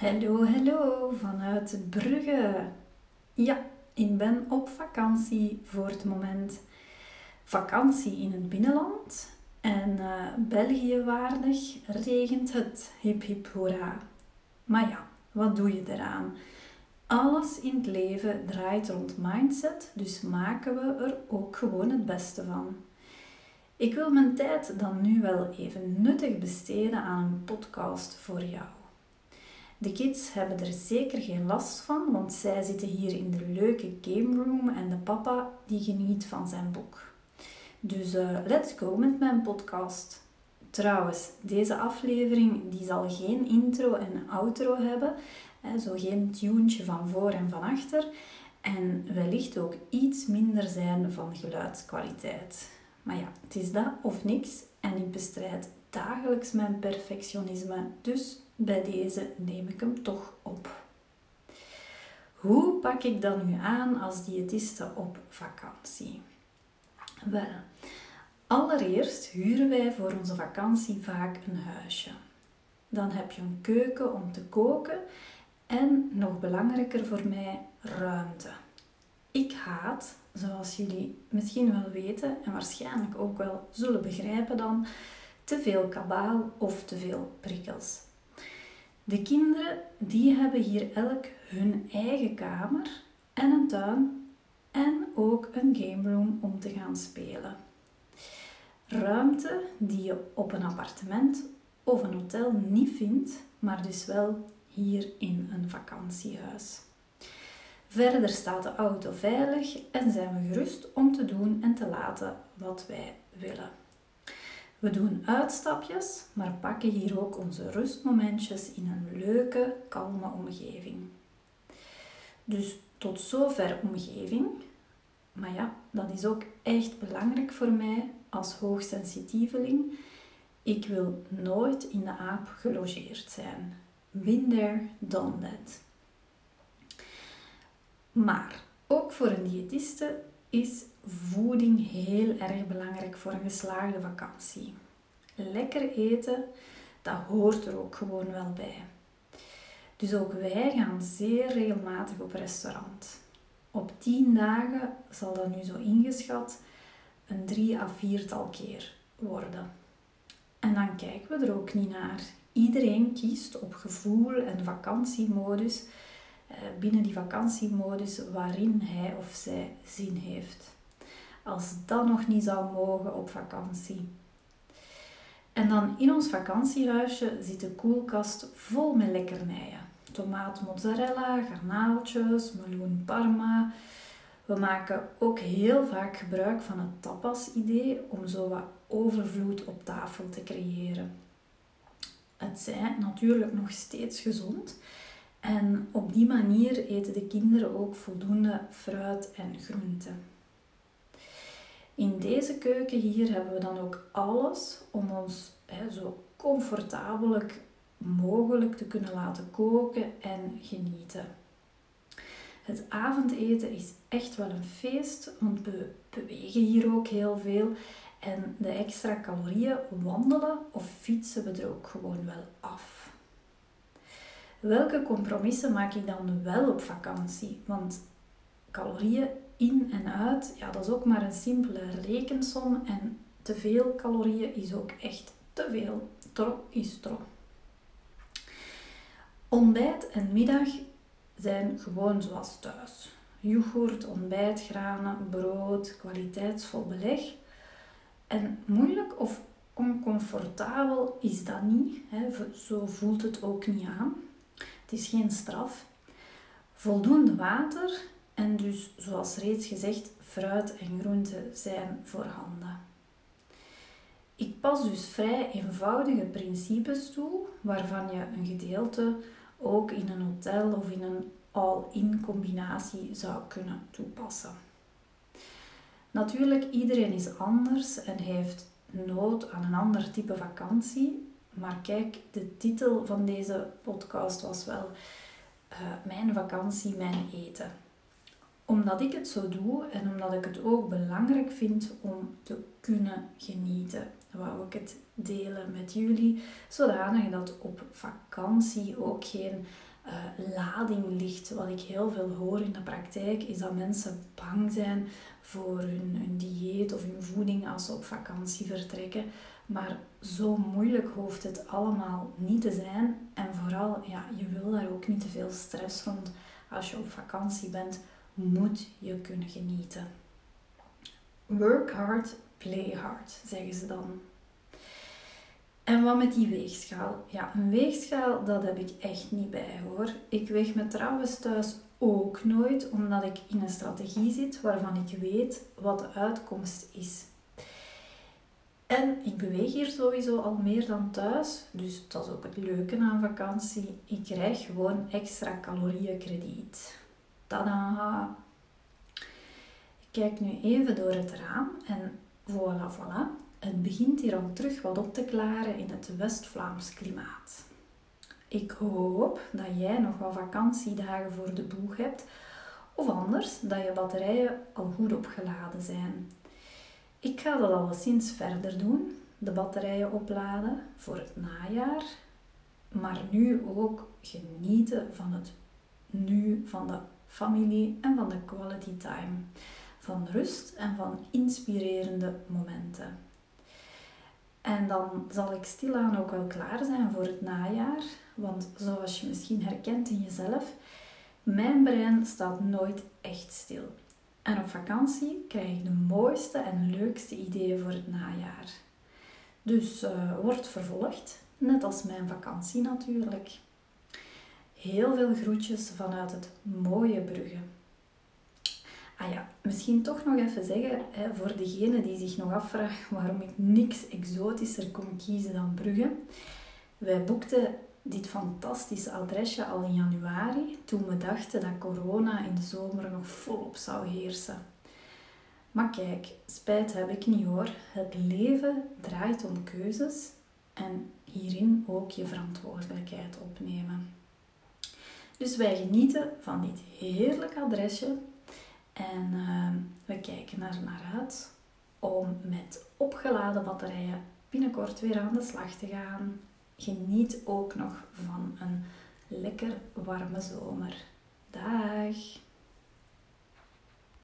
Hallo, hallo vanuit Brugge. Ja, ik ben op vakantie voor het moment. Vakantie in het binnenland en uh, België waardig regent het. Hip hip hoera. Maar ja, wat doe je eraan? Alles in het leven draait rond mindset, dus maken we er ook gewoon het beste van. Ik wil mijn tijd dan nu wel even nuttig besteden aan een podcast voor jou. De kids hebben er zeker geen last van, want zij zitten hier in de leuke game room en de papa die geniet van zijn boek. Dus uh, let's go met mijn podcast. Trouwens, deze aflevering die zal geen intro en outro hebben, zo geen tuentje van voor en van achter en wellicht ook iets minder zijn van geluidskwaliteit. Maar ja, het is dat of niks en ik bestrijd dagelijks mijn perfectionisme, dus bij deze neem ik hem toch op. Hoe pak ik dat nu aan als diëtiste op vakantie? Wel, allereerst huren wij voor onze vakantie vaak een huisje. Dan heb je een keuken om te koken en nog belangrijker voor mij, ruimte. Ik haat, zoals jullie misschien wel weten en waarschijnlijk ook wel zullen begrijpen dan, te veel kabaal of te veel prikkels. De kinderen die hebben hier elk hun eigen kamer en een tuin en ook een game room om te gaan spelen. Ruimte die je op een appartement of een hotel niet vindt, maar dus wel hier in een vakantiehuis. Verder staat de auto veilig en zijn we gerust om te doen en te laten wat wij willen. We doen uitstapjes, maar pakken hier ook onze rustmomentjes in een leuke, kalme omgeving. Dus tot zover omgeving. Maar ja, dat is ook echt belangrijk voor mij als hoogsensitieveling. Ik wil nooit in de aap gelogeerd zijn. Been there, done. Maar ook voor een diëtiste is voeding heel erg belangrijk voor een geslaagde vakantie. Lekker eten, dat hoort er ook gewoon wel bij. Dus ook wij gaan zeer regelmatig op restaurant. Op 10 dagen zal dat nu zo ingeschat een 3 à 4 tal keer worden. En dan kijken we er ook niet naar. Iedereen kiest op gevoel en vakantiemodus binnen die vakantiemodus waarin hij of zij zin heeft. Als dat nog niet zou mogen op vakantie. En dan in ons vakantiehuisje zit de koelkast vol met lekkernijen. Tomaat mozzarella, garnaaltjes, meloen parma. We maken ook heel vaak gebruik van het tapas-idee om zo wat overvloed op tafel te creëren. Het zijn natuurlijk nog steeds gezond, en op die manier eten de kinderen ook voldoende fruit en groenten. In deze keuken hier hebben we dan ook alles om ons zo comfortabelijk mogelijk te kunnen laten koken en genieten. Het avondeten is echt wel een feest, want we bewegen hier ook heel veel. En de extra calorieën wandelen of fietsen we er ook gewoon wel af. Welke compromissen maak ik dan wel op vakantie? Want calorieën in en uit, ja, dat is ook maar een simpele rekensom. En te veel calorieën is ook echt te veel. Tro is tro. Ontbijt en middag zijn gewoon zoals thuis. Yoghurt, ontbijt, granen, brood, kwaliteitsvol beleg. En moeilijk of oncomfortabel is dat niet. Hè? Zo voelt het ook niet aan. Het is geen straf. Voldoende water en dus, zoals reeds gezegd, fruit en groenten zijn voorhanden. Ik pas dus vrij eenvoudige principes toe, waarvan je een gedeelte ook in een hotel of in een all-in combinatie zou kunnen toepassen. Natuurlijk, iedereen is anders en heeft nood aan een ander type vakantie, maar kijk, de titel van deze podcast was wel uh, Mijn vakantie, mijn eten. Omdat ik het zo doe en omdat ik het ook belangrijk vind om te kunnen genieten, wou ik het delen met jullie, zodanig dat op vakantie ook geen uh, lading ligt. Wat ik heel veel hoor in de praktijk is dat mensen bang zijn voor hun, hun dieet of hun voeding als ze op vakantie vertrekken. Maar zo moeilijk hoeft het allemaal niet te zijn. En vooral, ja, je wil daar ook niet te veel stress rond. Als je op vakantie bent, moet je kunnen genieten. Work hard, play hard, zeggen ze dan. En wat met die weegschaal? Ja, een weegschaal, dat heb ik echt niet bij hoor. Ik weeg me trouwens thuis ook nooit, omdat ik in een strategie zit waarvan ik weet wat de uitkomst is. En ik beweeg hier sowieso al meer dan thuis, dus dat is ook het leuke aan vakantie. Ik krijg gewoon extra calorieënkrediet. Tada! Ik kijk nu even door het raam en voilà, voilà. Het begint hier al terug wat op te klaren in het West-Vlaams klimaat. Ik hoop dat jij nog wat vakantiedagen voor de boeg hebt, of anders dat je batterijen al goed opgeladen zijn. Ik ga dat alleszins verder doen, de batterijen opladen voor het najaar, maar nu ook genieten van het nu, van de familie en van de quality time, van rust en van inspirerende momenten. En dan zal ik stilaan ook wel klaar zijn voor het najaar. Want zoals je misschien herkent in jezelf, mijn brein staat nooit echt stil. En op vakantie krijg ik de mooiste en leukste ideeën voor het najaar. Dus uh, wordt vervolgd, net als mijn vakantie natuurlijk. Heel veel groetjes vanuit het mooie Brugge. Ah ja, misschien toch nog even zeggen, hè, voor degene die zich nog afvraagt waarom ik niks exotischer kon kiezen dan Brugge. Wij boekten dit fantastische adresje al in januari, toen we dachten dat corona in de zomer nog volop zou heersen. Maar kijk, spijt heb ik niet hoor. Het leven draait om keuzes en hierin ook je verantwoordelijkheid opnemen. Dus wij genieten van dit heerlijk adresje en ehm, we kijken er naar uit om met opgeladen batterijen binnenkort weer aan de slag te gaan. Geniet ook nog van een lekker warme zomer. Dag!